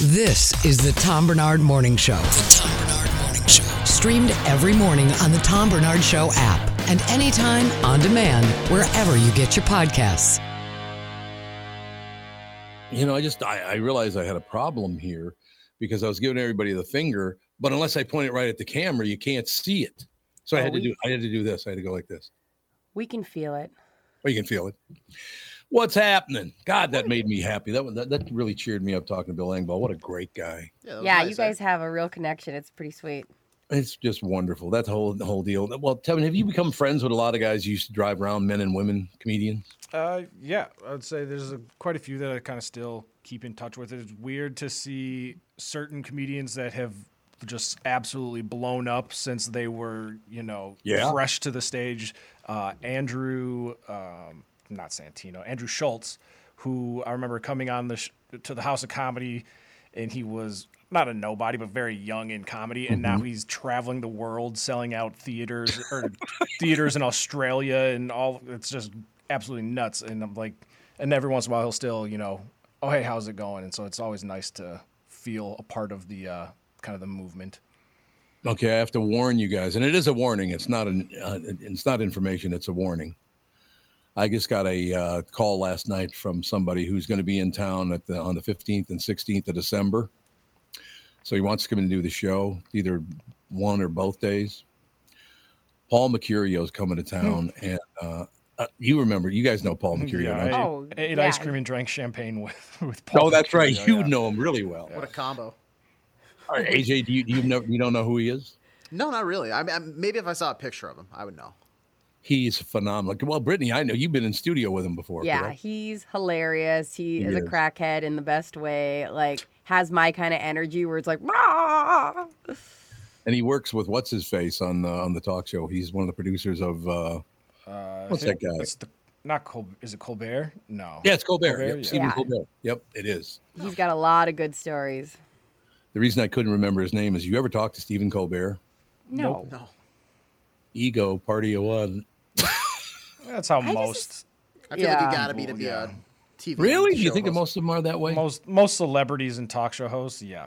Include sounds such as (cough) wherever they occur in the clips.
This is the Tom Barnard Morning Show. The Tom Barnard Morning Show. Streamed every morning on the Tom Barnard Show app and anytime on demand wherever you get your podcasts. You know, I just I, I realized I had a problem here because I was giving everybody the finger, but unless I point it right at the camera, you can't see it. So I Oh, had to do I had to do this. I had to go like this. We can feel it. Oh, you can feel it. What's happening? God, that made me happy. That that, that really cheered me up talking to Bill Engvall. What a great guy. Yeah, you guys have a real connection. It's pretty sweet. It's just wonderful. That's the whole the whole deal. Well, tell me, have you become friends with a lot of guys you used to drive around, men and women comedians? Uh, yeah, I'd say there's a, quite a few that I kind of still keep in touch with. It's weird to see certain comedians that have just absolutely blown up since they were, you know, Yeah. fresh to the stage. Uh, Andrew, um, not Santino, Andrew Schulz, who I remember coming on the sh- to the House of Comedy, and he was not a nobody, but very young in comedy, and now he's traveling the world, selling out theaters or (laughs) theaters in Australia and all. It's just absolutely nuts. And I'm like, and every once in a while he'll still, you know, oh hey, how's it going? And so it's always nice to feel a part of the uh, kind of the movement. Okay, I have to warn you guys, and it is a warning. It's not an uh, it's not information. It's a warning. I just got a uh, call last night from somebody who's going to be in town at the on the 15th and 16th of December. So he wants to come and do the show, either one or both days. Paul Mecurio is coming to town, and uh, uh, you remember, you guys know Paul Mecurio. Yeah, don't I ate yeah. ice cream and drank champagne with with Paul. Oh, that's right. You yeah. know him really well. What a combo. All right, AJ, do you do you know you don't know who he is? No, not really. I mean, I- maybe if I saw a picture of him, I would know. He's phenomenal. Well, Brittany, I know you've been in studio with him before. Yeah, correct? he's hilarious. He, He is a crackhead in the best way. Like has my kind of energy where it's like, "Rah!" and he works with what's his face on the on the talk show. He's one of the producers of uh, Uh, What's that guy? It's the, not Col- Is it Colbert? No. yeah, it's Colbert. Colbert, yep, yeah. Stephen Yeah. Colbert. Yep, it is. he's got a lot of good stories. The reason I couldn't remember his name is you ever talked to Stephen Colbert? No, No. Ego party of one. That's how just- most I feel like you got to be to be Yeah. a TV. Really? Do you think that host. most of them are that way? most most celebrities and talk show hosts. Yeah.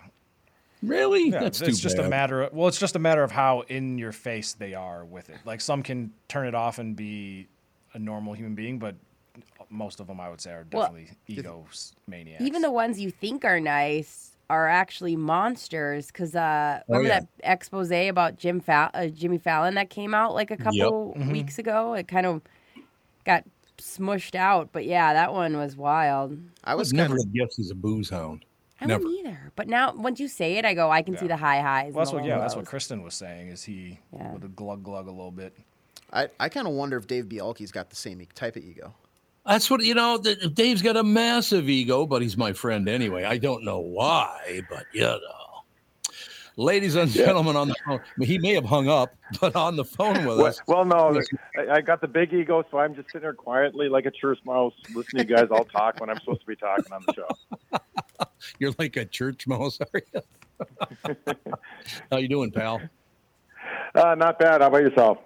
really? Yeah, That's it's too just bad. a matter of well, it's just a matter of how in your face they are with it. Like some can turn it off and be a normal human being, but most of them I would say are Well, definitely ego maniacs. even the ones you think are nice are actually monsters. Because uh, Oh, remember yeah. that expose about Jim Fall- uh, Jimmy Fallon that came out like a couple Mm-hmm. weeks ago? It kind of got smushed out, but yeah, that one was wild. I I was was never kind of, guessed he's a booze hound. I Never. wouldn't either. But now, once you say it, I go, I can see the high highs. well, that's what yeah, low that's what. Kristen was saying. Is he Yeah. would glug glug a little bit? I, I kind of wonder if Dave Bialke's got the same e- type of ego. That's what you know. the- Dave's got a massive ego, but he's my friend anyway. I don't know why, but you know. Ladies and gentlemen, on the phone, I mean, he may have hung up, but on the phone with Well, us. well, no, I, I got the big ego, so I'm just sitting there quietly like a church mouse, listening to you guys all talk when I'm supposed to be talking on the show. (laughs) You're like a church mouse, are you? (laughs) How you doing, pal? Uh, not bad. How about yourself?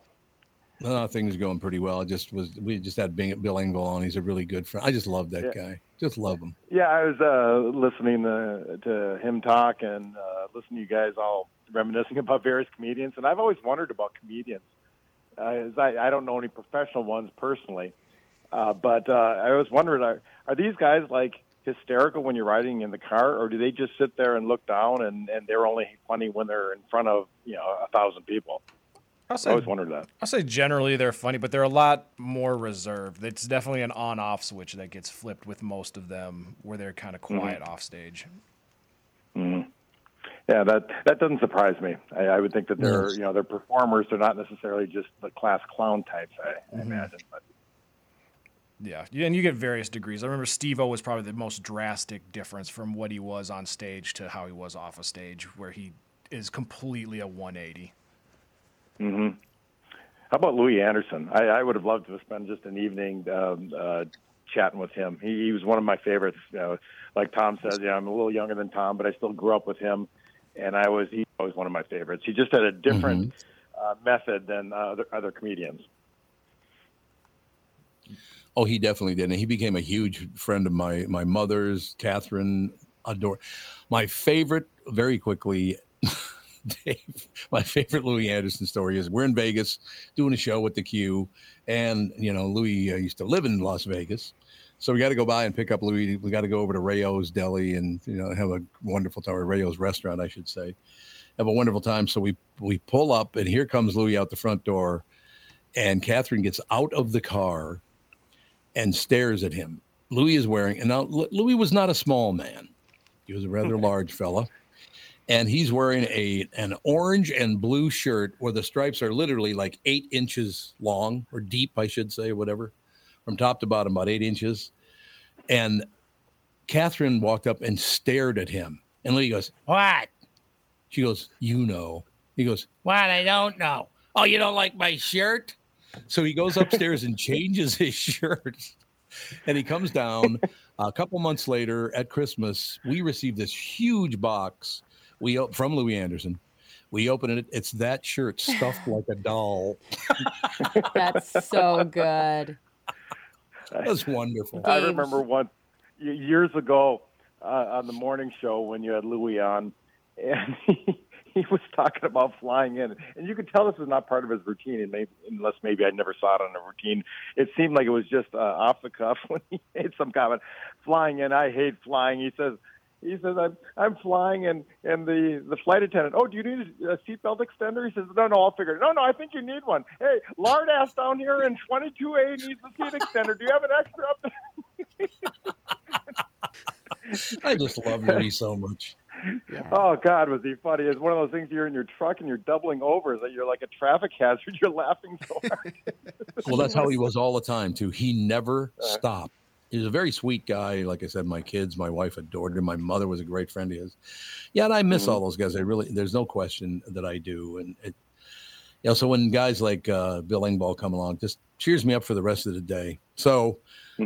Uh, things are going pretty well. I just was we just had Bing, Bill Engvall on. He's a really good friend. I just love that Yeah. guy. Just love him. Yeah, I was uh, listening uh, to him talk and uh, listening to you guys all reminiscing about various comedians, and I've always wondered about comedians. Uh, as I, I don't know any professional ones personally, uh, but uh, I was wondering: are, are these guys like hysterical when you're riding in the car, or do they just sit there and look down and and they're only funny when they're in front of you know a thousand people? I'll I always wondered that. I'll say generally they're funny, but they're a lot more reserved. It's definitely an on-off switch that gets flipped with most of them, where they're kind of quiet off stage. Hmm. Yeah, that that doesn't surprise me. I, I would think that they're you know they're performers. They're not necessarily just the class clown types. I, I imagine, but Yeah, yeah, and you get various degrees. I remember Steve-O was probably the most drastic difference from what he was on stage to how he was off a stage, where he is completely a 180. How about Louie Anderson? I, I would have loved to have spent just an evening um, uh, chatting with him. He, he was one of my favorites. You know, like Tom says, yeah, I'm a little younger than Tom, but I still grew up with him, and I was he was one of my favorites. He just had a different uh, method than uh, other other comedians. Oh, he definitely did. And he became a huge friend of my my mother's, Catherine Adore. My favorite, very quickly, (laughs) Dave, (laughs) my favorite Louie Anderson story is we're in Vegas doing a show with the Q. And, you know, Louie uh, used to live in Las Vegas. So we got to go by and pick up Louie. We got to go over to Rayo's Deli and, you know, have a wonderful time, or Rayo's restaurant, I should say. Have a wonderful time. So we, we pull up, and here comes Louie out the front door. And Catherine gets out of the car and stares at him. Louie is wearing, and now Louie was not a small man; he was a rather large fella, and he's wearing a an orange and blue shirt where the stripes are literally like eight inches long or deep, I should say, whatever, from top to bottom, about eight inches. And Catherine walked up and stared at him, and Louie goes, "What?" She goes, "You know." He goes, "What? I don't know." Oh, you don't like my shirt? So he goes upstairs and changes his (laughs) shirt. And he comes down a couple months later at Christmas. We received this huge box we o- from Louie Anderson. We open it. It's that shirt stuffed (laughs) like a doll. That's so good. That's wonderful. I remember one years ago uh, on the morning show when you had Louie on, and (laughs) he, he was talking about flying in, and you could tell this was not part of his routine, and maybe, unless maybe I never saw it on a routine. It seemed like it was just uh, off the cuff (laughs) when he made some comment. Flying in, I hate flying. He says. He says, "I'm I'm flying, and and the the flight attendant. Oh, do you need a seatbelt extender?" He says, "No, no, I'll figure it. No, no, I think you need one. Hey, lard ass down here in 22A needs a seat extender. Do you have an extra up there?" (laughs) I just love Louie so much. Oh God, was he funny? It's one of those things you're in your truck and you're doubling over that you're like a traffic hazard. (laughs) You're laughing so hard. Well, that's how he was all the time too. He never uh. stopped. He was a very sweet guy. Like I said, my kids, my wife adored him. My mother was a great friend of his. Yeah, and I miss all those guys. I really, there's no question that I do. And it, you know, so when guys like uh, Bill Engvall come along, just cheers me up for the rest of the day. So,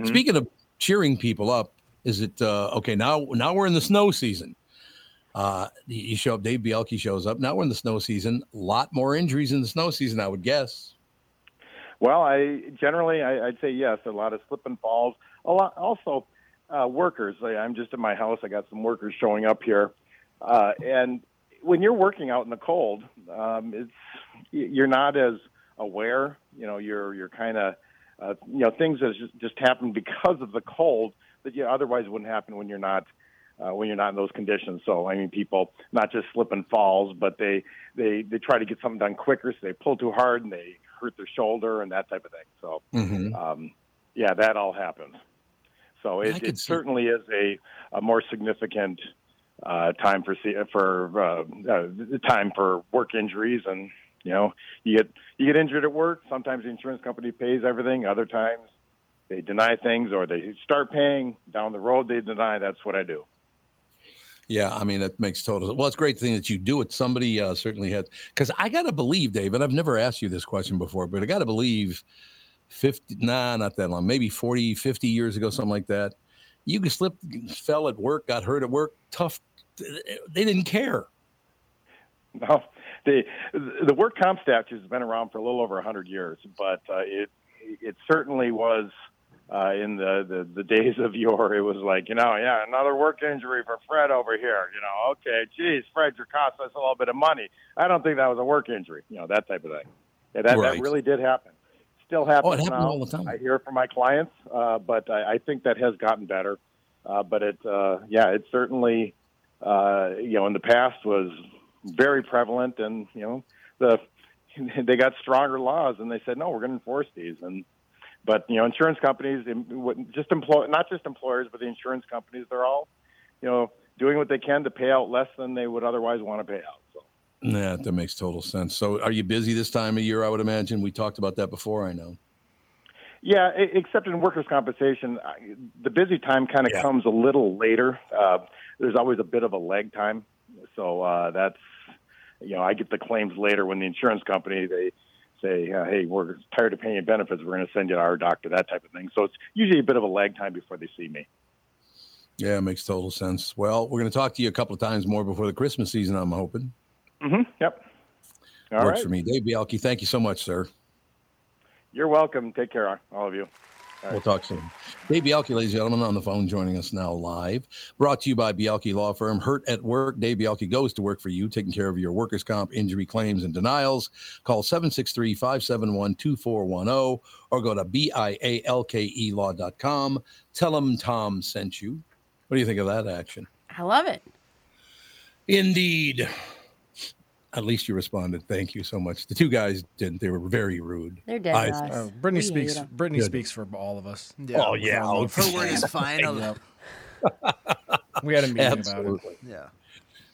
speaking of cheering people up, is it uh, okay? Now, now we're in the snow season. Uh, you show up. Dave Bialke shows up. Now we're in the snow season. A lot more injuries in the snow season, I would guess. Well, I generally I, I'd say yes. A lot of slip and falls. Lot also uh, workers. I, I'm just in my house. I got some workers showing up here, uh, and when you're working out in the cold, um, it's you're not as aware. You know, you're you're kind of uh, you know things that just, just happen because of the cold that you otherwise wouldn't happen when you're not uh, when you're not in those conditions. So I mean, people not just slip and falls, but they they they try to get something done quicker, so they pull too hard and they hurt their shoulder and that type of thing. So Mhm. um, yeah, that all happens. So it, it certainly is a, a more significant uh, time for for uh, uh, time for work injuries, and you know you get you get injured at work. Sometimes the insurance company pays everything. Other times they deny things, or they start paying down the road. They deny. That's what I do. Yeah, I mean that makes total. Well, it's a great thing that you do it. Somebody uh, certainly had because I got to believe, David. I've never asked you this question before, but I got to believe, fifty, nah, not that long, maybe 40, 50 years ago, something like that. You could slip, fell at work, got hurt at work, tough. They didn't care. No, the the work comp statute has been around for a little over 100 years, but uh, it it certainly was uh, in the, the the days of yore. It was like you know, yeah, another work injury for Fred over here. You know, okay, geez, Fred, you're cost us a little bit of money. I don't think that was a work injury. You know, that type of thing. Yeah, that Right. that really did happen. Still happens happens now. all the time. I hear it from my clients, uh, but I, I think that has gotten better. Uh, but it, uh, yeah, it certainly, uh, you know, in the past was very prevalent, and you know, the (laughs) they got stronger laws, and they said no, we're going to enforce these, and but you know, insurance companies, just employ not just employers, but the insurance companies, they're all, you know, doing what they can to pay out less than they would otherwise want to pay out. Yeah, that makes total sense. So, are you busy this time of year? I would imagine we talked about that before. I know. Yeah, except in workers' compensation, the busy time kind of yeah. comes a little later. Uh, there's always a bit of a lag time, so uh, that's you know I get the claims later when the insurance company they say, uh, "Hey, we're tired of paying benefits. We're going to send you to our doctor." That type of thing. So it's usually a bit of a lag time before they see me. Yeah, it makes total sense. Well, we're going to talk to you a couple of times more before the Christmas season. I'm hoping. Mm-hmm. Yep. All Works right. for me, Dave Bialke. Thank you so much, sir. You're welcome. Take care, all of you. All we'll right. talk soon. Dave Bialke, ladies and gentlemen, on the phone joining us now live. Brought to you by Bialke Law Firm. Hurt at work. Dave Bialke goes to work for you, taking care of your workers' comp injury claims and denials. Call 763 571 2410 or go to B-I-A-L-K-E law.com. Tell them Tom sent you. What do you think of that action? I love it. Indeed. At least you responded. Thank you so much. The two guys didn't. They were very rude. They're dead. I, uh, Brittany speaks. Brittany speaks for all of us. Yeah. Oh yeah, her word is final. (laughs) we had a meeting Absolutely. about it. Yeah.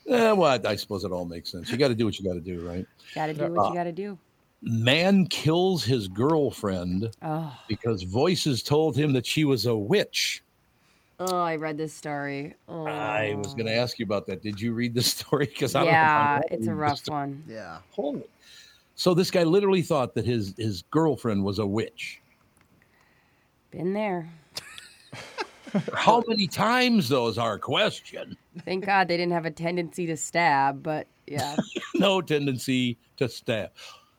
Yeah, well, I, I suppose it all makes sense. You got to do what you got to do, right? Got to do what uh, you got to do. Man kills his girlfriend oh. because voices told him that she was a witch. Oh, I read this story. Oh. I was going to oh. ask you about that. Did you read the (laughs) story? Because I yeah, it's a rough one. Yeah. hold Holy. So this guy literally thought that his his girlfriend was a witch. Been there. How many times though is our question. Thank God they didn't have a tendency to stab, but yeah. (laughs) no tendency to stab.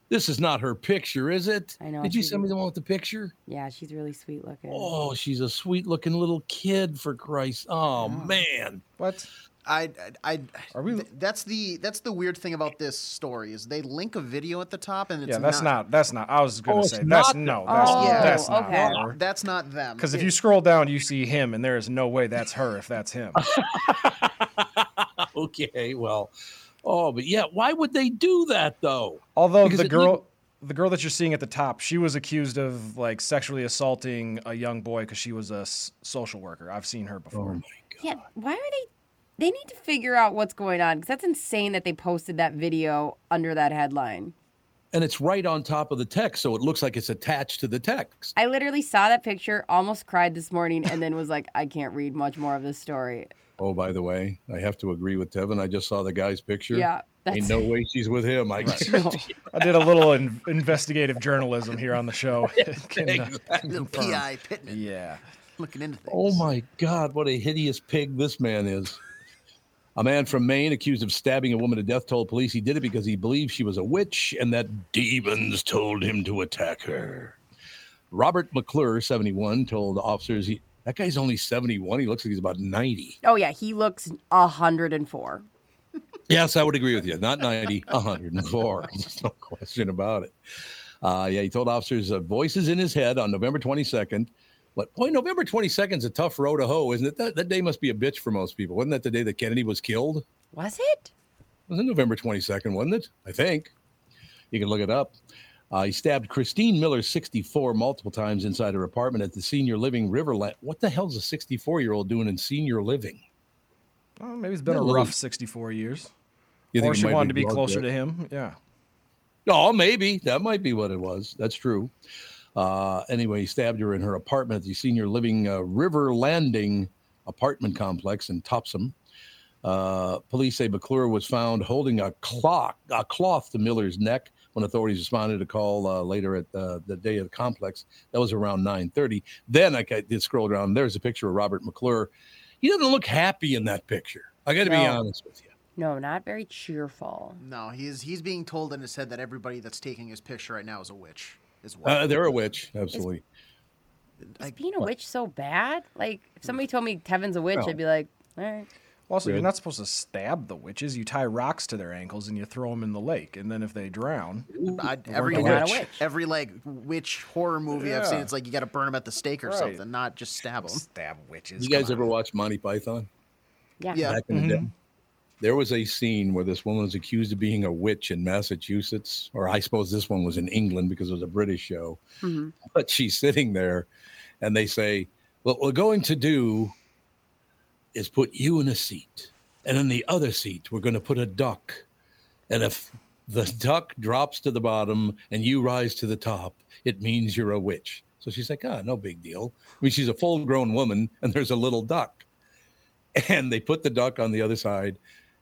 This is not her picture, is it? I know. Did you send me the one with the picture? Yeah, she's really sweet looking. Oh, she's a sweet looking little kid for Christ. Oh, oh. man. What? I, I, are we? that's the that's the weird thing about this story is they link a video at the top and it's yeah that's not, not that's not I was gonna oh, say that's no that's, oh, yeah, that's not okay. her. that's not them because if you scroll down you see him and there is no way that's her if that's him (laughs) okay well Oh, but yeah, why would they do that though? Although because the girl, the girl that you're seeing at the top, she was accused of like sexually assaulting a young boy because she was a s- social worker. I've seen her before. Oh my god. Yeah, why are they? They need to figure out what's going on because that's insane that they posted that video under that headline. And it's right on top of the text, so it looks like it's attached to the text. I literally saw that picture, almost cried this morning, and then was like, I can't read much more of this story. Oh, by the way, I have to agree with Tevin. I just saw the guy's picture. Yeah. That's... Ain't no way she's with him. I, no. (laughs) I did a little in- investigative journalism here on the show. (laughs) (laughs) Can, uh, little PI Pittman. Yeah. Looking into things. Oh, my God. What a hideous pig this man is. A man from Maine accused of stabbing a woman to death told police he did it because he believed she was a witch and that demons told him to attack her. Robert McClure, 71, told officers he, that guy's only 71. He looks like he's about 90. Oh, yeah. He looks 104. yes, I would agree with you. Not 90, 104. (laughs) There's no question about it. Uh, yeah, he told officers uh, voices in his head on November 22nd. But boy, November 22nd is a tough road to hoe, isn't it? That, that day must be a bitch for most people. Wasn't that the day that Kennedy was killed? Was it? Was it was November 22nd, wasn't it? I think. You can look it up. Uh, he stabbed Christine Miller, 64, multiple times inside her apartment at the senior living Riverland. What the hell's a 64 year old doing in senior living? Well, maybe it's been a rough 64 years. You or she wanted to be closer to him. Yeah. Oh, maybe. That might be what it was. That's true. Uh, anyway, he stabbed her in her apartment at the senior living uh, River Landing apartment complex in Topsham. Uh, police say McClure was found holding a clock, a cloth to Miller's neck when authorities responded to call uh, later at uh, the day of the complex. That was around 9:30. Then I did scroll around. There's a picture of Robert McClure. He doesn't look happy in that picture. I got to no. be honest with you. No, not very cheerful. No, he's he's being told in his head that everybody that's taking his picture right now is a witch. Is well. Uh, they're a witch, absolutely. Is, is being a witch so bad? Like if somebody told me Kevin's a witch, no. I'd be like, all right. Also, you're not supposed to stab the witches. You tie rocks to their ankles and you throw them in the lake, and then if they drown, I, every weren't witch. every like witch horror movie I've seen, it's like you got to burn them at the stake or Right. something, not just stab them. Stab witches. You guys ever watch Monty Python? Yeah. Yeah. Back in the day, there was a scene where this woman was accused of being a witch in Massachusetts, or I suppose this one was in England because it was a British show. Mhm. But she's sitting there, and they say, "What we're going to do is put you in a seat, and in the other seat we're going to put a duck, and if the duck drops to the bottom and you rise to the top, it means you're a witch." So she's like, "Ah, no big deal." I mean, she's a full-grown woman, and there's a little duck and they put the duck on the other side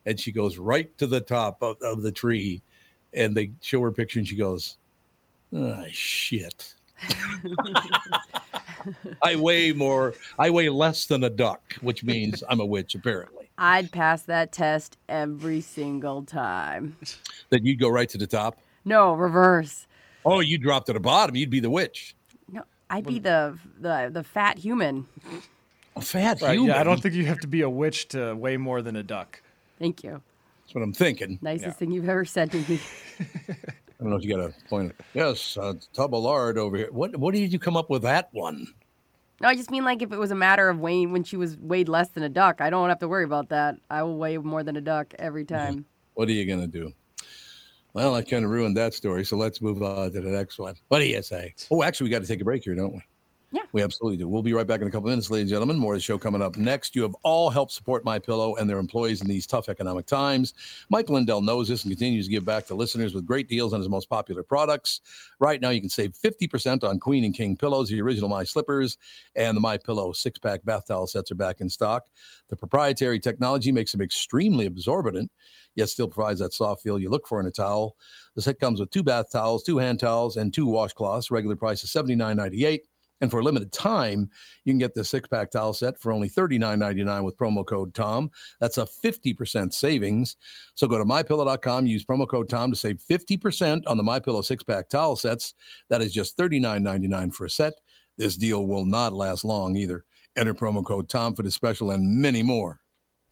and she goes right to the top of, of the tree and they show her picture and she goes ah shit (laughs) i weigh more i weigh less than a duck which means i'm a witch apparently (laughs) I'd pass that test every single time. that you'd go right to the top No, reverse. oh you drop to the bottom you'd be the witch No, I'd be the the the fat human. a fat Right, human yeah, I don't think you have to be a witch to weigh more than a duck. Thank you. that's what i'm thinking Nicest Yeah. thing you've ever said to me. (laughs) i don't know if you got a point yes uh, a tub of lard over here what what did you come up with that one No, I just mean like if it was a matter of weighing when she was weighed less than a duck, I don't have to worry about that. I will weigh more than a duck every mm-hmm. time. What are you going to do? Well, I kind of ruined that story. So let's move on to the next one. What do you say? Oh, actually, we got to take a break here, don't we? Yeah. We absolutely do. We'll be right back in a couple of minutes, ladies and gentlemen. More of the show coming up next. You have all helped support My Pillow and their employees in these tough economic times. Mike Lindell knows this and continues to give back to listeners with great deals on his most popular products. Right now, you can save 50% on Queen and King pillows, the original My Slippers, and the My Pillow six-pack bath towel sets are back in stock. The proprietary technology makes them extremely absorbent, yet still provides that soft feel you look for in a towel. The set comes with two bath towels, two hand towels, and two washcloths. Regular price is $79.98. And for a limited time, you can get the six pack towel set for only $39.99 with promo code TOM. That's a 50% savings. So go to mypillow.com, use promo code TOM to save 50% on the MyPillow six pack towel sets. That is just $39.99 for a set. This deal will not last long either. Enter promo code TOM for the special and many more.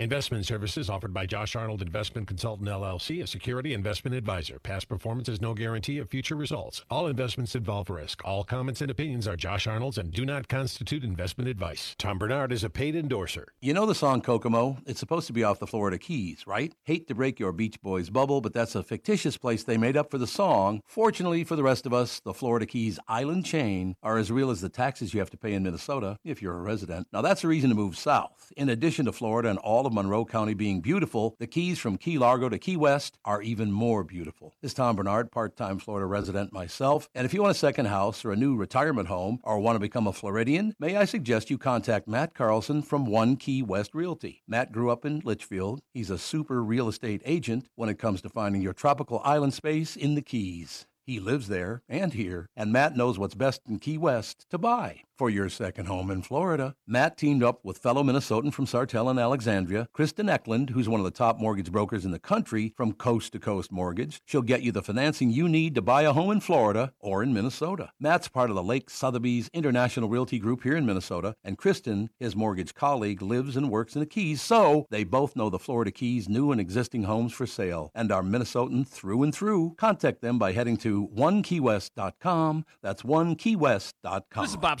Investment services offered by Josh Arnold Investment Consultant LLC, a security investment advisor. Past performance is no guarantee of future results. All investments involve risk. All comments and opinions are Josh Arnold's and do not constitute investment advice. Tom Barnard is a paid endorser. You know the song Kokomo? It's supposed to be off the Florida Keys, right? Hate to break your Beach Boys bubble, but that's a fictitious place they made up for the song. Fortunately for the rest of us, the Florida Keys island chain are as real as the taxes you have to pay in Minnesota if you're a resident. Now that's a reason to move south. In addition to Florida and all of Monroe County being beautiful, the Keys from Key Largo to Key West are even more beautiful. This is Tom Barnard, part-time Florida resident myself, and if you want a second house or a new retirement home or want to become a Floridian, may I suggest you contact Matt Carlson from One Key West Realty. Matt grew up in Litchfield. He's a super real estate agent when it comes to finding your tropical island space in the Keys. He lives there and here, and Matt knows what's best in Key West to buy for your second home in Florida. Matt teamed up with fellow Minnesotan from Sartell and Alexandria, Kristen Eklund, who's one of the top mortgage brokers in the country from Coast to Coast Mortgage. She'll get you the financing you need to buy a home in Florida or in Minnesota. Matt's part of the Lake Sotheby's International Realty Group here in Minnesota, and Kristen, his mortgage colleague, lives and works in the Keys, so they both know the Florida Keys new and existing homes for sale and are Minnesotan through and through. Contact them by heading to onekeywest.com. That's onekeywest.com. This is Bob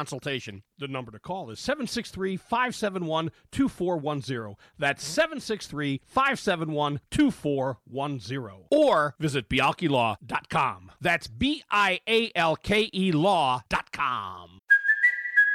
The number to call is 763 571 2410. That's 763 571 2410. Or visit bialkelaw.com. That's B I A L K E law.com.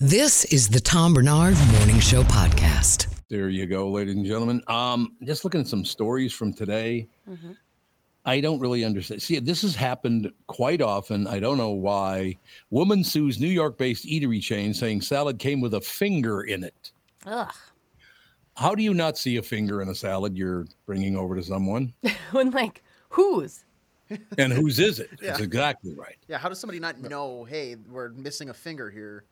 This is the Tom Barnard Morning Show podcast. There you go, ladies and gentlemen. Um, just looking at some stories from today. Mm-hmm. I don't really understand. See, this has happened quite often. I don't know why. Woman sues New York-based eatery chain saying salad came with a finger in it. Ugh. How do you not see a finger in a salad you're bringing over to someone? (laughs) when like whose? And whose is it? (laughs) Yeah. That's exactly right. Yeah, how does somebody not know? Hey, we're missing a finger here.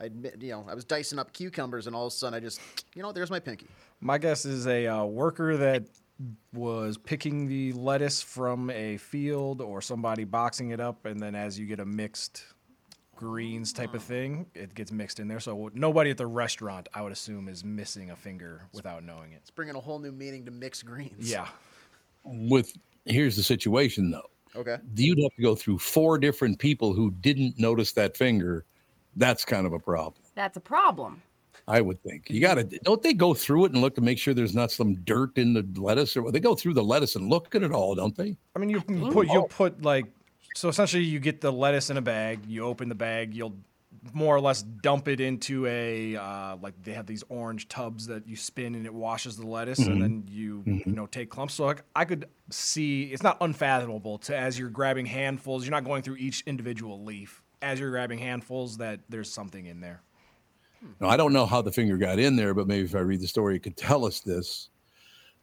I admit, you know, I was dicing up cucumbers, and all of a sudden, I just, you know, there's my pinky. My guess is a uh, worker that was picking the lettuce from a field or somebody boxing it up, and then as you get a mixed greens type of thing, it gets mixed in there. So nobody at the restaurant, I would assume, is missing a finger without knowing it. It's bringing a whole new meaning to mixed greens. Yeah. With here's the situation though. Okay. You'd have to go through four different people who didn't notice that finger. That's kind of a problem. That's a problem. I would think you got to. Don't they go through it and look to make sure there's not some dirt in the lettuce, or they go through the lettuce and look at it all, don't they? I mean, you can put you'll put like so essentially you get the lettuce in a bag. You open the bag. You'll more or less dump it into a uh, like they have these orange tubs that you spin and it washes the lettuce, Mhm. and then you you know take clumps. So like, I could see it's not unfathomable to as you're grabbing handfuls, you're not going through each individual leaf. As you're grabbing handfuls, that there's something in there. Now, I don't know how the finger got in there, but maybe if I read the story, it could tell us this.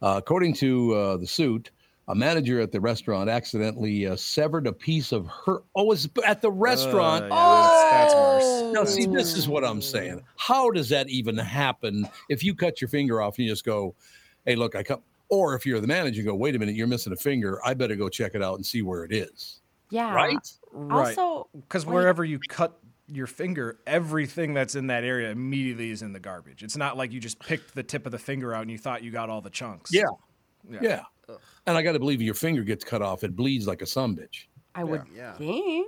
Uh, according to uh, the suit, a manager at the restaurant accidentally uh, severed a piece of her. Oh, it was at the restaurant. Uh, yeah, that's, that's worse. Now, see, this is what I'm saying. How does that even happen? If you cut your finger off and you just go, "Hey, look, I cut," or if you're the manager, you go, "Wait a minute, you're missing a finger. I better go check it out and see where it is." Yeah. Right? Right. Also, because like- wherever you cut your finger, everything that's in that area immediately is in the garbage. It's not like you just picked the tip of the finger out and you thought you got all the chunks. Yeah, Yeah. yeah. And I got to believe your finger gets cut off, it bleeds like a some bitch. I would Yeah. think.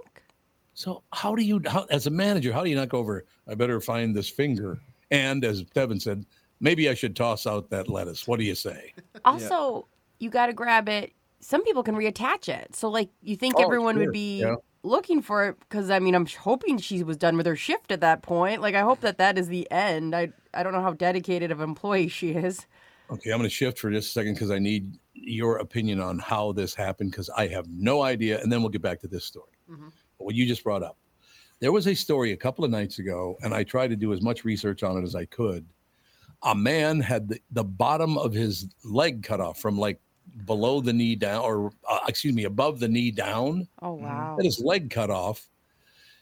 So how do you, how, as a manager, how do you not go over? I better find this finger. And as Devin said, maybe I should toss out that lettuce. What do you say? Also, you got to grab it. Some people can reattach it. So, like, you think Oh, everyone sure. would be Yeah. looking for it because, I mean, I'm hoping she was done with her shift at that point. Like, I hope that that is the end. I I don't know how dedicated of employee she is. Okay, I'm going to shift for just a second because I need your opinion on how this happened because I have no idea. And then we'll get back to this story. Mm-hmm. What you just brought up. There was a story a couple of nights ago, and I tried to do as much research on it as I could. A man had the, the bottom of his leg cut off from like below the knee down, or uh, excuse me, above the knee down. Oh, wow. Had his leg cut off.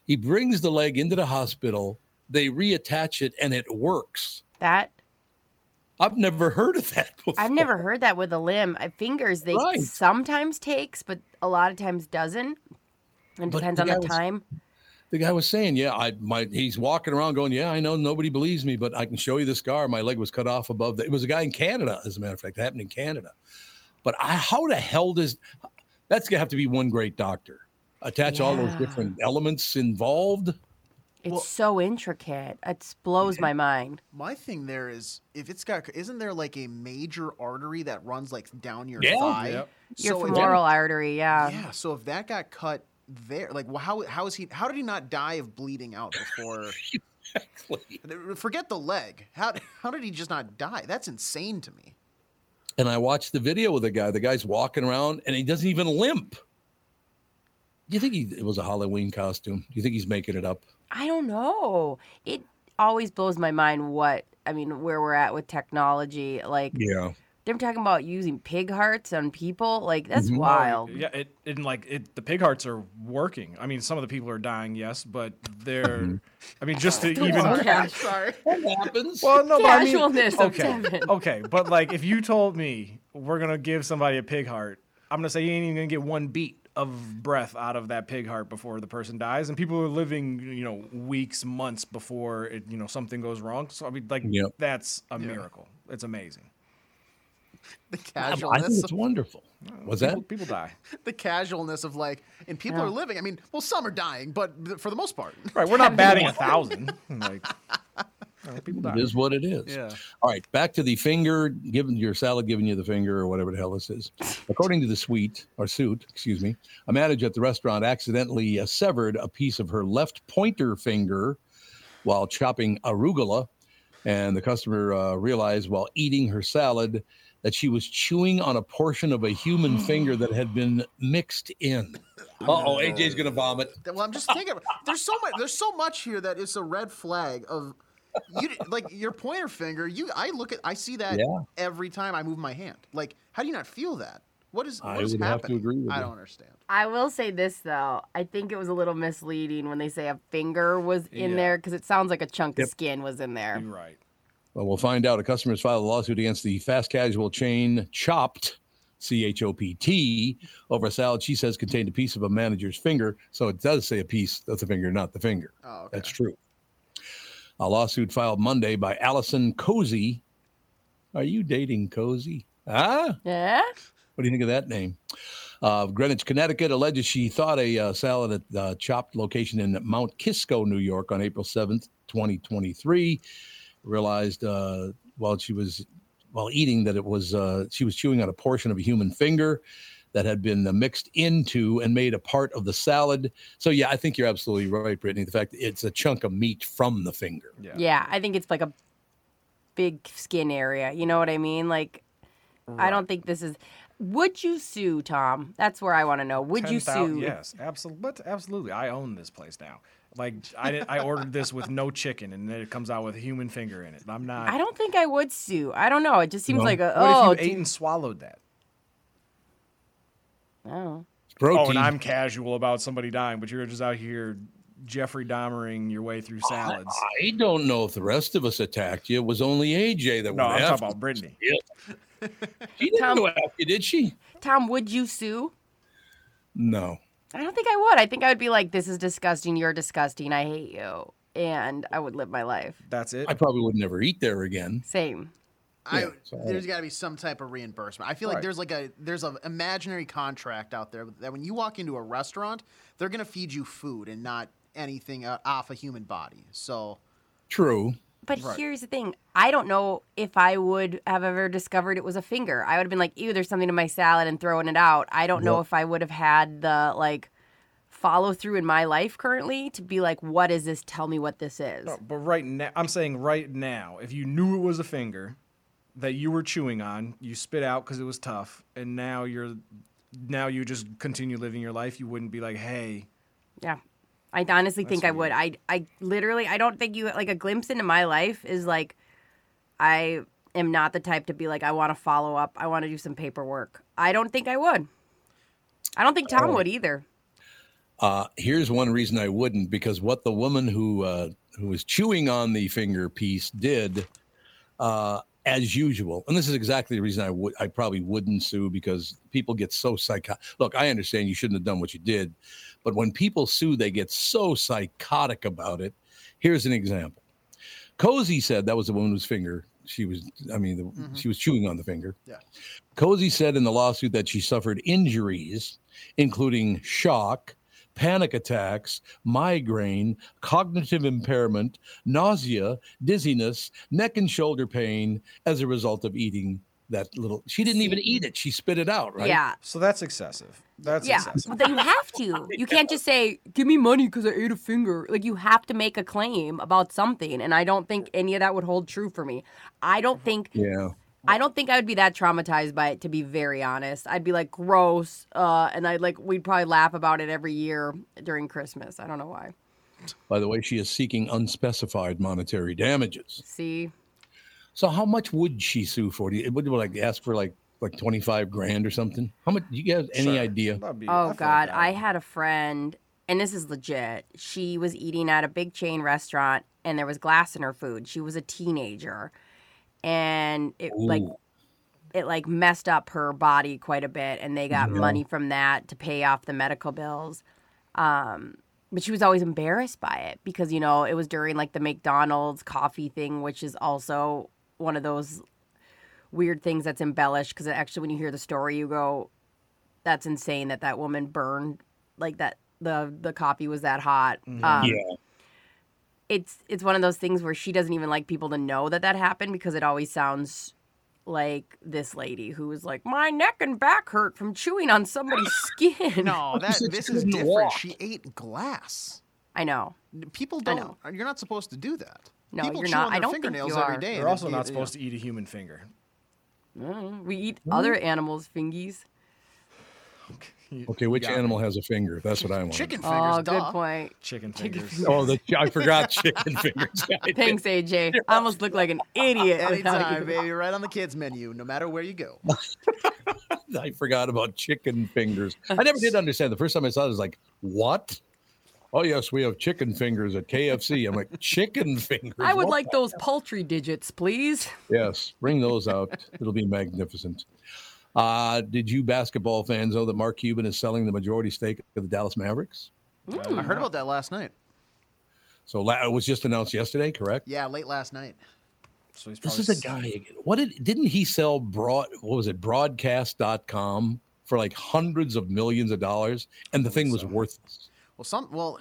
He brings the leg into the hospital. They reattach it, and it works. That I've never (laughs) heard of that before. I've never heard that with a limb. Fingers they Right. sometimes takes, but a lot of times doesn't. It But depends the on the was- time. the guy was saying, "Yeah, I my he's walking around going, yeah, I know nobody believes me, but I can show you the scar. My leg was cut off above the. It was a guy in Canada, as a matter of fact, it happened in Canada. But I, how the hell does that's gonna have to be one great doctor attach all those different elements involved? It's so intricate. It blows my mind. My thing there is if it's got, isn't there like a major artery that runs like down your Yeah. thigh? Yep. Your So if- femoral artery, yeah. Yeah. So if that got cut there, like, well, how how is he? How did he not die of bleeding out before? (laughs) exactly. Forget the leg. How how did he just not die? That's insane to me. And I watched the video with the guy. The guy's walking around and he doesn't even limp. Do you think he, it was a Halloween costume? Do you think he's making it up? I don't know. It always blows my mind what I mean where we're at with technology. Like Yeah. They're talking about using pig hearts on people. Like that's Mhm. wild. Yeah, it and like it, the pig hearts are working. I mean, some of the people are dying, yes, but they're. I mean, just to (laughs) even. Yeah. Sorry. What happens? Well, no, but I mean, Casualness okay, okay, but like if you told me we're gonna give somebody a pig heart, I'm gonna say you ain't even gonna get one beat of breath out of that pig heart before the person dies, and people are living, you know, weeks, months before it, you know, something goes wrong. So I mean, like Yep. that's a miracle. It's amazing. (laughs) The I think casualness. it's wonderful. Was people, that? people die? (laughs) the casualness of like, and people Yeah. are living. I mean, well, some are dying, but for the most part, (laughs) Right, we're not batting a thousand. Like, people die. It is what it is. Yeah. All right, back to the finger, giving your salad, giving you the finger, or whatever the hell this is. According to the suite or suit, excuse me, a manager at the restaurant accidentally uh, severed a piece of her left pointer finger while chopping arugula, and the customer uh, realized while eating her salad that she was chewing on a portion of a human (gasps) finger that had been mixed in. Uh oh, AJ's gonna vomit. well, I'm just thinking. There's so much. There's so much here that is a red flag of. You like your pointer finger. You, I look at, I see that Yeah. every time I move my hand. Like, how do you not feel that? What is? I What is would have to happening? agree with I don't understand. I will say this though. I think it was a little misleading when they say a finger was in Yeah. there because it sounds like a chunk Yep. of skin was in there. You're right. Well, we'll find out. A customer has filed a lawsuit against the fast casual chain Chopt, C H O P T, over a salad she says contained a piece of a manager's finger. So it does say a piece of the finger, not the finger. Oh, okay. That's true. A lawsuit filed Monday by Allison Cozzi. Are you dating Cozzi? Ah? Yeah. What do you think of that name? Uh, Greenwich, Connecticut alleges she thought a uh, salad at the Chopt location in Mount Kisco, New York on April 7th, 2023. Realized uh, while she was while eating that it was uh, she was chewing on a portion of a human finger that had been uh, mixed into and made a part of the salad. So yeah, I think you're absolutely right, Brittany. The fact that it's a chunk of meat from the finger. Yeah. Yeah, I think it's like a big skin area. You know what I mean? Like, I don't think this is. Would you sue, Tom? That's where I want to know. Would you 10,000 sue? Yes, absolutely. But absolutely. I own this place now. Like I did, I ordered this with no chicken, and then it comes out with a human finger in it. I'm not. I don't think I would sue. I don't know. It just seems No. like a What oh, if you oh, ate and swallowed that? oh. Protein. Oh, and I'm casual about somebody dying, but you're just out here Jeffrey Dahmering your way through salads. I don't know if the rest of us attacked you. It was only AJ that No, went I'm after talking about Brittany. you. She didn't Tom- go after you, did she? Tom, would you sue? No. I don't think I would. I think I would be like, "This is disgusting. You're disgusting. I hate you," and I would live my life. That's it. I probably would never eat there again. Same. I, Yeah, so- there's got to be some type of reimbursement. I feel like Right. there's like a there's an imaginary contract out there that when you walk into a restaurant, they're gonna feed you food and not anything uh, off a human body. So True. But here's the thing. I don't know if I would have ever discovered it was a finger. I would have been like, ew, there's something in my salad and throwing it out. I don't know if I would have had the like follow through in my life currently to be like, what is this? Tell me what this is. No, but right now, I'm saying right now, if you knew it was a finger that you were chewing on, you spit out because it was tough, and now you're now you just continue living your life, you wouldn't be like, hey, Yeah. I honestly think I would. I I literally I don't think you like a glimpse into my life is like I am not the type to be like I want to follow up. I want to do some paperwork. I don't think I would. I don't think Tom Oh. would either. Uh, here's one reason I wouldn't because what the woman who uh, who was chewing on the finger piece did, uh, as usual, and this is exactly the reason I would I probably wouldn't sue because people get so psychotic. Look, I understand you shouldn't have done what you did, but when people sue, they get so psychotic about it. Here's an example. Cozzi said that was the woman whose finger she was. I mean, the, mm-hmm. she was chewing on the finger. Yeah. Cozzi said in the lawsuit that she suffered injuries, including shock, panic attacks, migraine, cognitive impairment, nausea, dizziness, neck and shoulder pain as a result of eating that little. She didn't even eat it. She spit it out, right? Yeah. So that's excessive. That's yeah, excessive. but you have to. You (laughs) can't just say, "Give me money because I ate a finger." Like you have to make a claim about something, and I don't think any of that would hold true for me. I don't think. Yeah. I don't think I would be that traumatized by it, to be very honest. I'd be like gross, uh, and I'd like we'd probably laugh about it every year during Christmas. I don't know why. By the way, she is seeking unspecified monetary damages. See, So how much would she sue for? Do you, would you like ask for like like twenty five grand or something? How much? Do you have any Sure. idea? Be- Oh feel like God. I had a friend, and this is legit. She was eating at a big chain restaurant, and there was glass in her food. She was a teenager, and it like it like messed up her body quite a bit, and they got Yeah. money from that to pay off the medical bills. Um, but she was always embarrassed by it because you know it was during like the McDonald's coffee thing, which is also one of those weird things that's embellished because actually when you hear the story you go that's insane that that woman burned like that the the coffee was that hot um, yeah. it's it's one of those things where she doesn't even like people to know that that happened because it always sounds like this lady who was like my neck and back hurt from chewing on somebody's (laughs) skin No, (laughs) that said this is different. walk. She ate glass. i know People don't. know. You're not supposed to do that. No, People you're chew not. on I don't think you are. every day. They're also not it- supposed to eat a human finger. Mm, we eat other animals fingies (laughs) Okay, which got me. animal has a finger? That's what I want. Chicken fingers. oh duh. good point Chicken Chicken fingers. fingers. Oh, the, (laughs) I forgot chicken fingers. (laughs) Thanks aj i almost look like an idiot Anytime, baby. Right on the kids menu, no matter where you go. I forgot about chicken fingers. I never did understand. The first time I saw it, I was like, "What?" Oh yes, we have chicken fingers at KFC. I'm like, (laughs) chicken fingers. i would What like those poultry digits please (laughs) Yes, bring those out. It'll be magnificent. Uh, did you basketball fans know that Mark Cuban is selling the majority stake of the Dallas Mavericks? I heard about that last night. So la- it was just announced yesterday, correct? Yeah, late last night. So he's This is a guy. What did didn't he sell broad? What was it? Broadcast.com for like hundreds of millions of dollars, and the thing was worthless. Well, some well,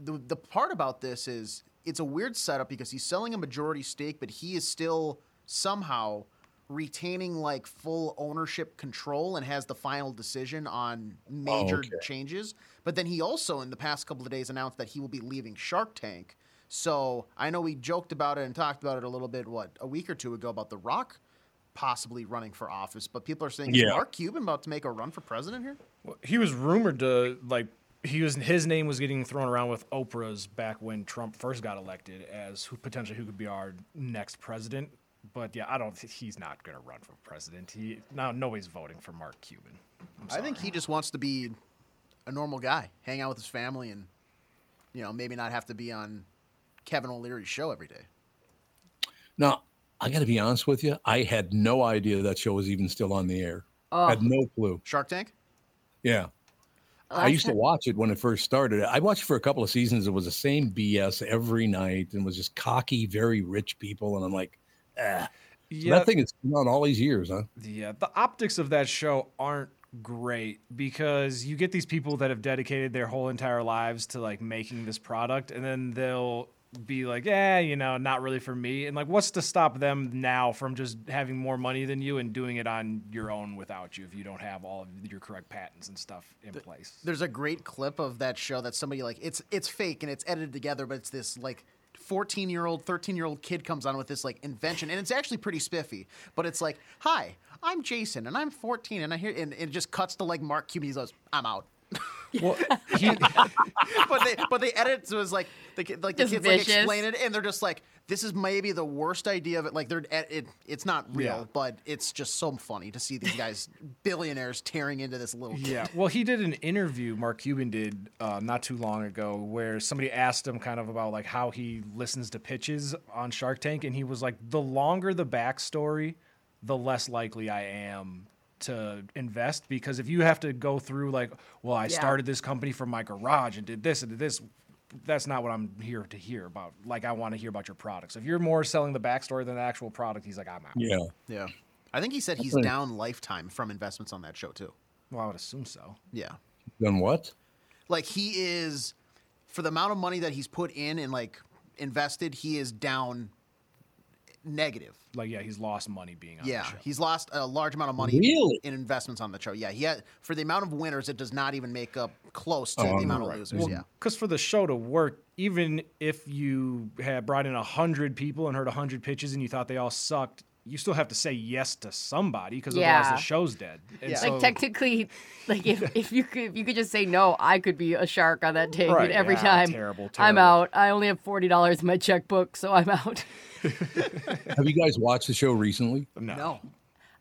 the the part about this is it's a weird setup because he's selling a majority stake, but he is still somehow retaining like full ownership control and has the final decision on major okay. changes. But then he also, in the past couple of days, announced that he will be leaving Shark Tank. So I know we joked about it and talked about it a little bit, what a week or two ago, about The Rock possibly running for office. But people are saying, is Yeah. Mark Cuban about to make a run for president here? Well, he was rumored to like he was his name was getting thrown around with Oprah's back when Trump first got elected as who potentially who could be our next president. But yeah, I don't he's not going to run for president. He now nobody's voting for Mark Cuban. I'm I think he just wants to be a normal guy, hang out with his family, and you know maybe not have to be on Kevin O'Leary's show every day. Now, I got to be honest with you. I had no idea that show was even still on the air. Oh. Had no clue. Shark Tank. Yeah. Oh, I Last used to watch it when it first started. I watched for a couple of seasons. It was the same BS every night and was just cocky, very rich people. And I'm like. Ah. So Yeah, that thing has been on all these years, huh? Yeah, the optics of that show aren't great because you get these people that have dedicated their whole entire lives to like making this product and then they'll be like, "Yeah, you know, not really for me." And like what's to stop them now from just having more money than you and doing it on your own without you if you don't have all of your correct patents and stuff in place? There's a great clip of that show that somebody like it's it's fake and it's edited together, but it's this like 14 year old, 13 year old kid comes on with this like invention, and it's actually pretty spiffy. But it's like, "Hi, I'm Jason, and I'm 14, and I hear," and it just cuts to like Mark Cuban. He goes, "I'm out." Well, (laughs) he, but they but they edit it so it's like the kid like the Just kids like explain it and they're just like this is maybe the worst idea of it like they're ed- it it's not real Yeah. but it's just so funny to see these (laughs) guys billionaires tearing into this little kid. Yeah, well, he did an interview. Mark Cuban did uh, not too long ago, where somebody asked him kind of about like how he listens to pitches on Shark Tank, and he was like, "The longer the backstory, the less likely I am to invest because if you have to go through like, well, I Yeah. started this company from my garage and did this and did this." That's not what I'm here to hear about. Like, I want to hear about your products. If you're more selling the backstory than the actual product, he's like, I'm out. Yeah. yeah i think he said he's Definitely. down lifetime from investments on that show too Well, I would assume so. yeah Then what? like he is for the amount of money that he's put in and like invested he is down negative. Like, yeah, he's lost money being on Yeah, the show. Yeah, he's lost a large amount of money Really? in investments on the show. Yeah, he had, for the amount of winners, it does not even make up close to Oh, the amount of losers. Well, yeah, because for the show to work, even if you had brought in a hundred people and heard a hundred pitches and you thought they all sucked, you still have to say yes to somebody because otherwise the show's dead. And Yeah. so- like technically, like if, (laughs) if you could if you could just say no, I could be a shark on that tank, Right, every yeah, time terrible, I'm out. I only have forty dollars in my checkbook, so I'm out. (laughs) (laughs) Have you guys watched the show recently? no. no,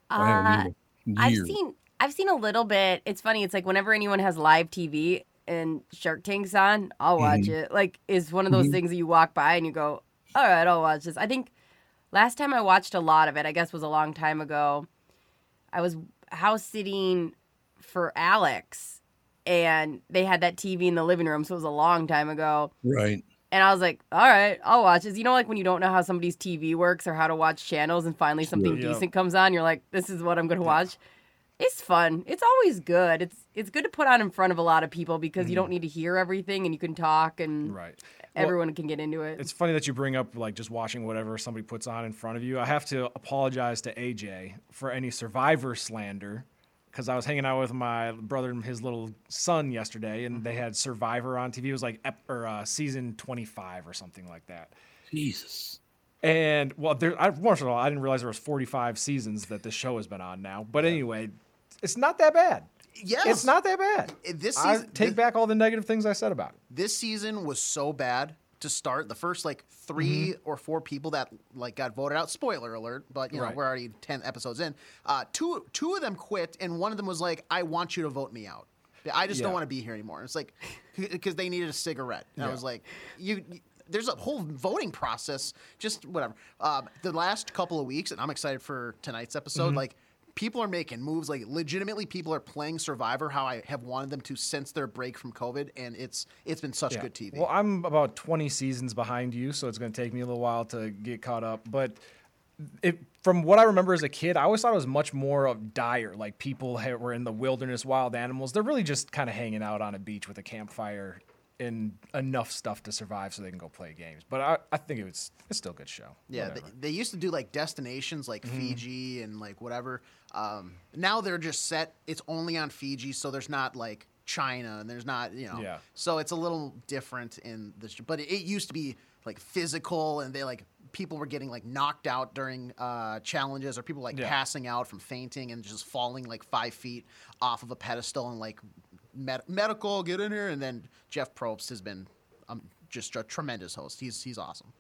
I haven't Uh. I've seen I've seen a little bit. It's funny. It's like whenever anyone has live TV and Shark Tank's on, I'll watch Mm-hmm. it. Like it's one of those things that you walk by and you go, "All right, I'll watch this." I think last time I watched a lot of it, I guess was a long time ago. I was house sitting for Alex and they had that TV in the living room, so it was a long time ago. Right. And I was like, all right, I'll watch this. You know, like when you don't know how somebody's TV works or how to watch channels, and finally something Sure. Yeah. decent comes on, you're like, this is what I'm going to watch. It's fun. It's always good. It's it's good to put on in front of a lot of people because you don't need to hear everything and you can talk and Mm-hmm. Right. Well, everyone can get into it. It's funny that you bring up like just watching whatever somebody puts on in front of you. I have to apologize to AJ for any survivor slander because I was hanging out with my brother and his little son yesterday, and they had Survivor on TV. It was like ep- or uh, season twenty five or something like that. Jesus. And well, there. I, first of all, I didn't realize there was forty five seasons that this show has been on now. But anyway, it's not that bad. Yes, It's not that bad. Uh, This I take thi- back all the negative things I said about it. this season was so bad to start. The first like 3 Mm-hmm. or four people that like got voted out. Spoiler alert, but you know Right. we're already ten episodes in. Uh, two two of them quit, and one of them was like, "I want you to vote me out. I just don't want to be here anymore." It's like because they needed a cigarette. And I was like, "You." you- there's a whole voting process, just whatever. Um, the last couple of weeks, and I'm excited for tonight's episode. Mm-hmm. Like, people are making moves. Like, legitimately, people are playing Survivor how I have wanted them to since their break from COVID, and it's it's been such Yeah. good TV. Well, I'm about 20 seasons behind you, so it's going to take me a little while to get caught up. But it, from what I remember as a kid, I always thought it was much more of dire. Like people were in the wilderness, wild animals. They're really just kind of hanging out on a beach with a campfire and enough stuff to survive so they can go play games. But I, I think it was it's still a good show. Yeah, they, they used to do like destinations like Mm-hmm. Fiji and like whatever. Um, now they're just set. It's only on Fiji, so there's not like China and there's not you know. Yeah. So it's a little different in this, but it, it used to be like physical, and they like people were getting like knocked out during uh, challenges, or people like Yeah. passing out from fainting and just falling like five feet off of a pedestal and like med- medical get in here. And then Jeff Probst has been um, just a tremendous host. He's he's awesome.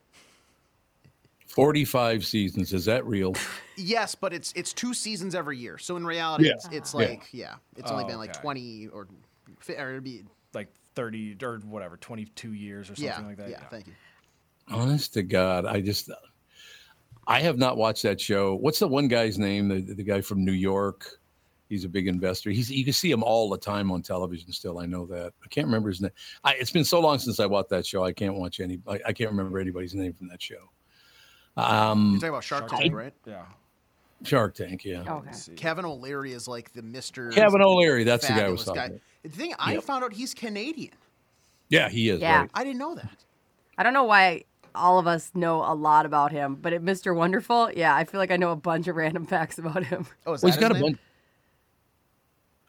45 seasons. Is that real? (laughs) Yes, but it's it's two seasons every year. So in reality, Yeah. it's, it's Yeah. like yeah, it's only Oh, been like okay. twenty or, or it'd be like 30 or whatever, 22 years or something yeah, like that. yeah. Thank you. Honest to God, I just, I have not watched that show. What's the one guy's name? The, the guy from New York. He's a big investor. He's you can see him all the time on television. Still, I know that. I can't remember his name. I, it's been so long since I watched that show. I can't watch any. I, I can't remember anybody's name from that show. Um, You're talking about Shark, Shark Tank, Tank? right? Yeah. Shark Tank. Yeah. okay. Kevin O'Leary is like the Mister Kevin O'Leary. That's the guy I was talking guy. about. The thing I Yep. found out he's Canadian. Yeah, he is. Yeah. Right. I didn't know that. I don't know why all of us know a lot about him, but at Mr. Wonderful, yeah, I feel like I know a bunch of random facts about him. Oh, is Well, that he's got a bunch.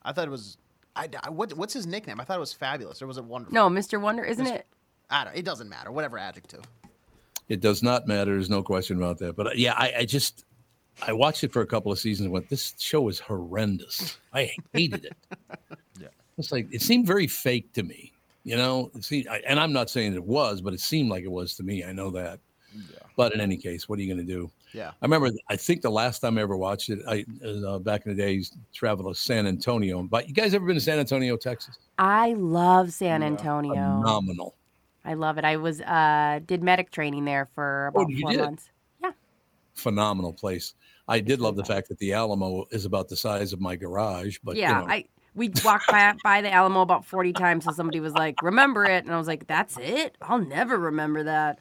I thought it was. I, I- what, what's his nickname? I thought it was fabulous. Or was it wonderful? No, Mr. Wonder, isn't it? I don't, it doesn't matter. Whatever adjective. It does not matter. There's no question about that. But uh, yeah, I, I just I watched it for a couple of seasons and went, this show is horrendous. I hated it. (laughs) Yeah. It's like it seemed very fake to me. You know, see, I, and I'm not saying it was, but it seemed like it was to me. I know that. Yeah. But in any case, what are you going to do? Yeah. I remember. I think the last time I ever watched it, I uh, back in the days, traveled to San Antonio. But you guys ever been to San Antonio, Texas? I love San Antonio. Phenomenal. I love it. I was uh did medic training there for about Oh, you did? months. Yeah. Phenomenal place. I did love the fact that the Alamo is about the size of my garage. But yeah, you know, I we walked by by the Alamo about forty times, so somebody was like, "Remember it," and I was like, "That's it? I'll never remember that."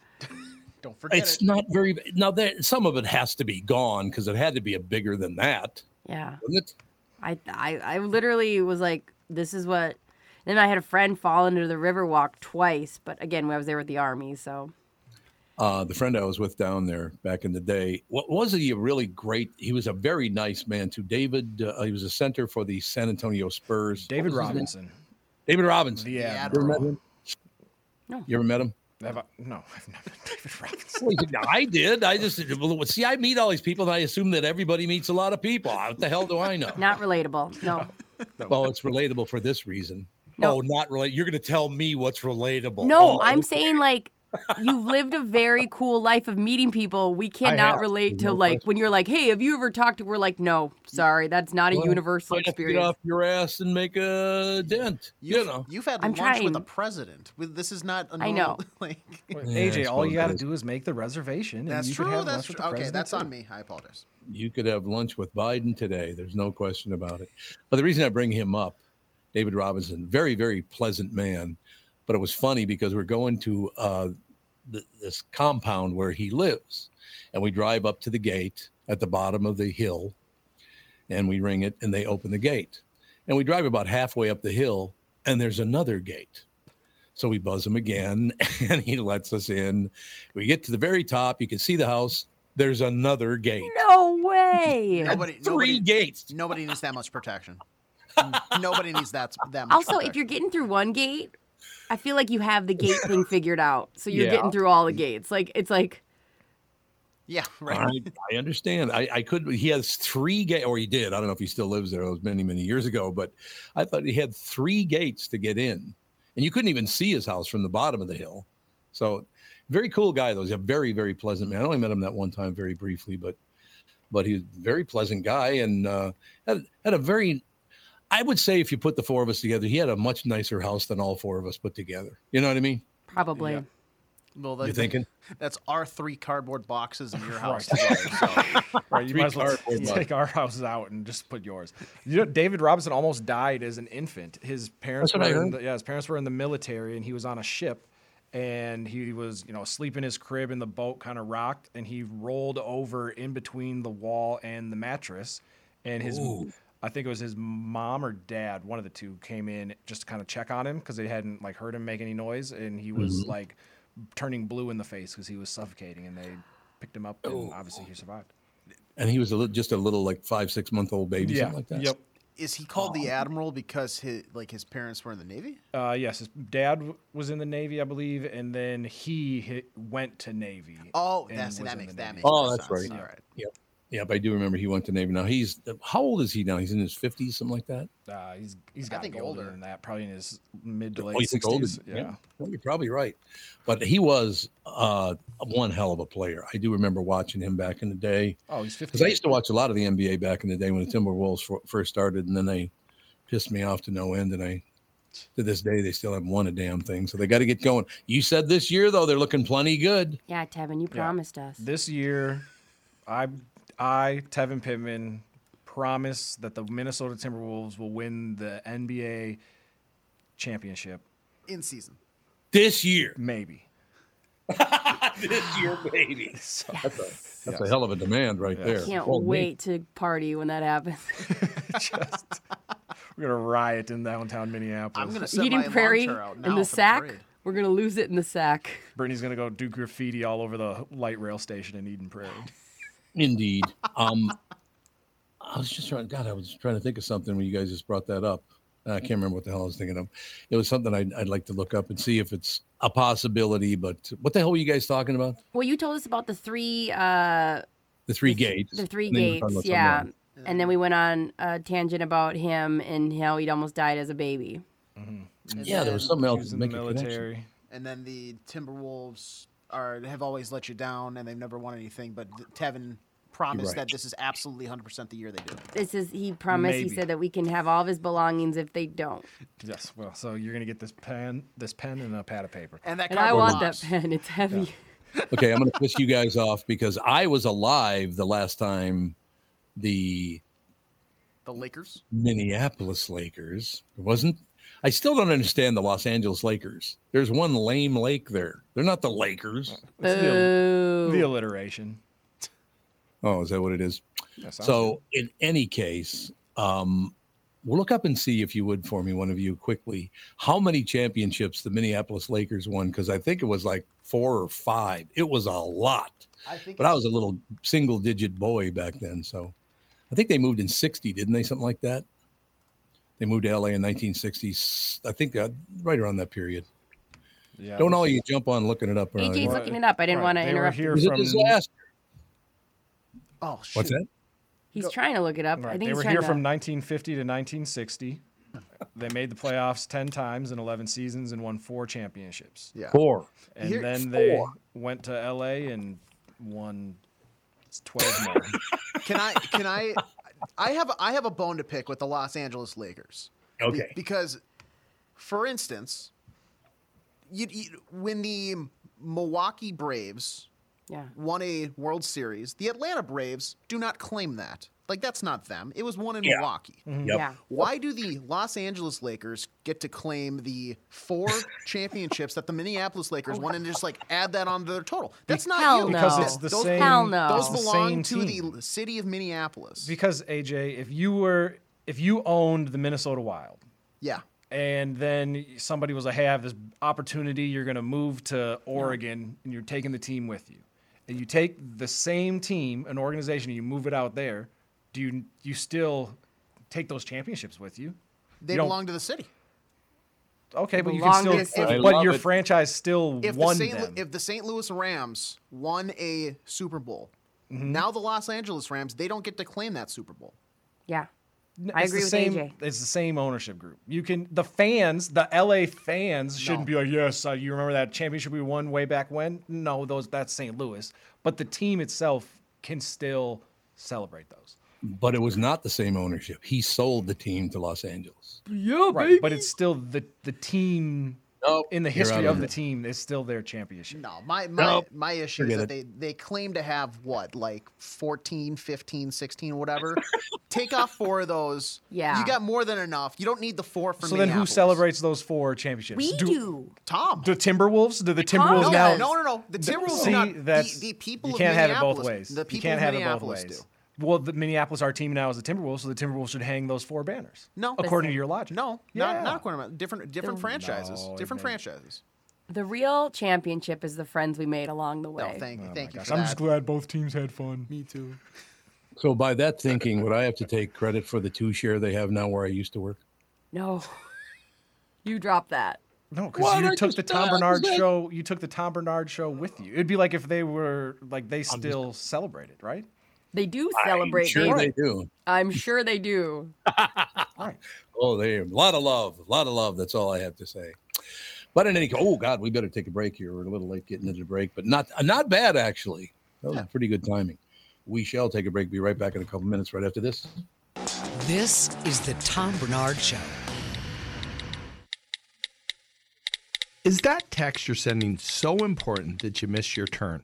Don't forget it's it. not very now. There, some of it has to be gone because it had to be a bigger than that, Yeah, it? I I I literally was like, "This is what." Then I had a friend fall into the river walk twice, but again, I was there with the army, so uh, the friend I was with down there back in the day. What was he a really great? He was a very nice man too. David, uh, he was a center for the San Antonio Spurs. David was his name? Robinson. David Robinson. Yeah. You ever met him? No. You ever met him? Have I, no, (laughs) I've never David Robinson. Well, you- I did. I just well, see. I meet all these people, and I assume that everybody meets a lot of people. What the hell do I know? (laughs) Not relatable. No. Well, it's relatable for this reason. No. Oh, not relate. You're going to tell me what's relatable. No, Oh, I'm saying like you've lived a very cool life of meeting people. We cannot relate to No like question. when you're like, hey, have you ever talked to? We're like, no, sorry, that's not a Well, universal might have to Get off your ass and make a dent. You You've, know. you've had I'm lunch with a president. With this is not. A I normal, know. (laughs) Like, Yeah, I AJ, all you got to do is make the reservation. and that's you could true. have That's lunch true. with Okay, that's too. on me. I apologize. you could have lunch with Biden today. There's no question about it. But the reason I bring him up, David Robinson, very, very pleasant man. But it was funny because we're going to uh, th- this compound where he lives. And we drive up to the gate at the bottom of the hill and we ring it and they open the gate. And we drive about halfway up the hill and there's another gate. So we buzz him again (laughs) and he lets us in. We get to the very top. You can see the house. There's another gate. No way. (laughs) Nobody, Three nobody, gates. nobody needs that much protection. (laughs) nobody needs that that much. Also, if you're getting through one gate, I feel like you have the gate thing (laughs) figured out. So you're Yeah. getting through all the gates. Like it's like yeah, right. I, (laughs) I understand. I, I could. He has three gate, or he did. I don't know if he still lives there. It was many, many years ago. But I thought he had three gates to get in, and you couldn't even see his house from the bottom of the hill. So, very cool guy. Though he's a very, very pleasant man. I only met him that one time, very briefly, but but he's a very pleasant guy and uh, had had a very. I would say if you put the four of us together, he had a much nicer house than all four of us put together. You know what I mean? probably. Yeah. Well, You that- thinking? That's our three cardboard boxes in your (laughs) house Right. together. So. (laughs) Right, you Three might as well cardboard t- take our houses out and just put yours. You know, David Robinson almost died as an infant. His parents That's what were I in heard. the, yeah, his parents were in the military, and he was on a ship, and he was you know asleep in his crib, and the boat kind of rocked, and he rolled over in between the wall and the mattress, and his. I think it was his mom or dad, one of the two, came in just to kind of check on him because they hadn't like heard him make any noise, and he was Mm-hmm. like turning blue in the face because he was suffocating, and they picked him up, and obviously he survived. And he was a little, just a little like five, six month old baby, Yeah. something like that. Yep. Is he called the admiral because his like his parents were in the navy? Uh, yes, his dad w- was in the Navy, I believe, and then he hit, went to Navy. Oh, that's that makes the that Navy. makes Oh, that's sense. right. All right. Yep. Yep. I do remember he went to Navy. Now he's how old is he now? He's in his fifties, something like that. Uh, he's he's I got think older older. than that, probably in his mid to Oh, late you think older? sixties. Yeah. Well, you're probably right. But he was uh, one hell of a player. I do remember watching him back in the day Oh, he's fifty. because I used to watch a lot of the NBA back in the day when the Timberwolves f- first started, and then they pissed me off to no end. And I, to this day, they still haven't won a damn thing. So they got to get going. You said this year though they're looking plenty good. Yeah, Tevin, you promised us. This year, I I Tevin Pittman promise that the Minnesota Timberwolves will win the NBA championship. In season. This year, Maybe. (laughs) this year, baby. (laughs) So, That's a that's a hell of a demand right Yes. there. Can't Well, me- wait to party when that happens. (laughs) just, we're gonna riot in downtown Minneapolis. I'm gonna set Eden my Prairie chair out in the sack. parade. We're gonna lose it in the sack. Brittany's gonna go do graffiti all over the light rail station in Eden Prairie. Indeed. Um, I was just trying. God, I was trying to think of something when you guys just brought that up. I can't remember what the hell I was thinking of. It was something I'd, I'd like to look up and see if it's a possibility. But what the hell were you guys talking about? Well, you told us about the three, uh, The three the gates. the three And then you were talking gates, about yeah. And then we went on a tangent about him and how he'd almost died as a baby. And Yeah, there was then- something else. was in the make a connection. military. And then the Timberwolves are have always let you down, and they've never won anything. But Tevin promised right. that this is absolutely 100 percent the year they do. it. This is he promised. He said that we can have all of his belongings if they don't. Yes. Well, so you're gonna get this pen, this pen, and a pad of paper. And that And I cardboard want that pen. It's heavy. (laughs) Okay, I'm going to piss you guys off because I was alive the last time the The Lakers. Minneapolis Lakers. It wasn't. I still don't understand the Los Angeles Lakers. There's one lame lake there. They're not the Lakers. It's the, the alliteration. Oh, is that what it is? Yeah, sounds So, in any case, um, Well, look up and see if you would for me, one of you, quickly, how many championships the Minneapolis Lakers won? Because I think it was like four or five. It was a lot. I think But I was a little single digit boy back then. So I think they moved in 60, didn't they? Something like that. They moved to LA in 1960s. I think uh, right around that period. Yeah, Don't all you jump on looking it up. around AJ's here. looking it up. I didn't Right, want to they were interrupt. here him. It was a from- disaster. Oh shit. What's that? He's trying to look it up. I think They he's were here to. from 1950 to 1960. (laughs) They made the playoffs 10 times in 11 seasons and won four championships. Yeah. Four. And Here- then they Four. went to LA and won 12 more. (laughs) Can I? Can I? I have I have a bone to pick with the Los Angeles Lakers. Be- Okay. because, for instance, you, you when the Milwaukee Braves yeah. won a World Series, the Atlanta Braves do not claim that. Like that's not them. It was won in Yeah. Milwaukee. Mm-hmm. Yep. Yeah. Why do the Los Angeles Lakers get to claim the four (laughs) championships that the Minneapolis Lakers won and just like add that onto their total? That's not Hell you. Because no. it's the those, same. Hell no. Those it's the belong to team. the city of Minneapolis. Because AJ, if you were if you owned the Minnesota Wild yeah. and then somebody was like, "Hey, I have this opportunity. You're going to move to Oregon, and you're taking the team with you." And you take the same team, an organization, and you move it out there. Do you you still take those championships with you? They You belong to the city. Okay, but you can still. the city. but your it. franchise still If the won St. Them. if the St. Louis Rams won a Super Bowl, Mm-hmm. now the Los Angeles Rams they don't get to claim that Super Bowl. Yeah. N- I it's agree the with same, AJ. It's the same ownership group. You can the fans, the LA fans shouldn't be like, yes, uh, you remember that championship we won way back when? No, those that's St. Louis, but the team itself can still celebrate those. But it was not the same ownership. He sold the team to Los Angeles. Yeah, Right, but it's still the the team Nope, in the history of of the it. team is still their championship. No, my my, Nope. my issue is that it. they, they claim to have what, like 14, 15, 16, whatever. (laughs) Take off four of those. Yeah. You got more than enough. You don't need the four for me. So then, who celebrates those four championships? We do. Tom. The Timberwolves? Do the Timberwolves does. now? no, no, no. The Timberwolves See, do not. that's the, the people you can't have it both ways. The people you can't of have it both Minneapolis ways. do. Well, the Minneapolis, our team now is the Timberwolves, so the Timberwolves should hang those four banners. No. according to your logic. No, Yeah. not not according to my- different different franchises. No, different they- franchises. The real championship is the friends we made along the way. No, thank you, oh thank you. For I'm that. just glad both teams had fun. Me too. So by that thinking, would I have to take credit for the two share they have now where I used to work? No. (laughs) You dropped that. No, because you I took the Tom I Barnard just- show. You took the Tom Barnard show with you. It'd be like if they were like they still celebrated, right? They do celebrate. Sure They- they do. I'm sure they do. (laughs) Right. Oh, they a lot of love, a lot of love. That's all I have to say. But in any case, oh God, we better take a break here. We're a little late getting into the break, but not uh, not bad actually. That was pretty good timing. We shall take a break. Be right back in a couple minutes. Right after this. This is the Tom Barnard Show. Is that text you're sending so important that you miss your turn?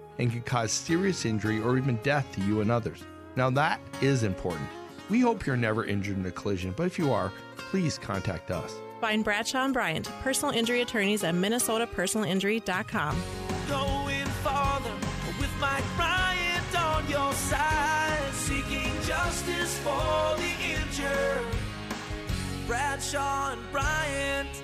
and can cause serious injury or even death to you and others. Now, that is important. We hope you're never injured in a collision, but if you are, please contact us. Find Bradshaw and Bryant, personal injury attorneys at minnesotapersonalinjury.com. Going farther with Mike Bryant on your side, seeking justice for the injured. Bradshaw and Bryant.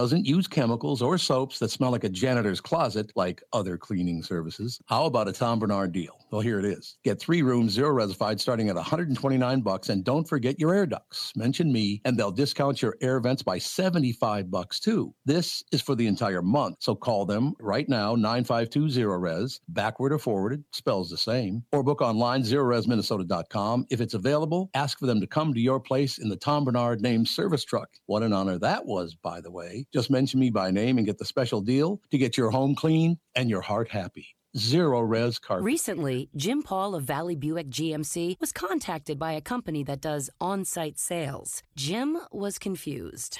doesn't use chemicals or soaps that smell like a janitor's closet like other cleaning services. How about a Tom Barnard deal? Well, here it is. Get three rooms, zero resified, starting at 129 bucks, and don't forget your air ducts. Mention me, and they'll discount your air vents by 75 bucks too. This is for the entire month, so call them right now, 9520 res, backward or forwarded, spells the same, or book online zerorezminnesota.com. If it's available, ask for them to come to your place in the Tom Barnard named service truck. What an honor that was, by the way. Just mention me by name and get the special deal to get your home clean and your heart happy. Zerorez carpet. Recently, Jim Paul of Valley Buick GMC was contacted by a company that does on site sales. Jim was confused.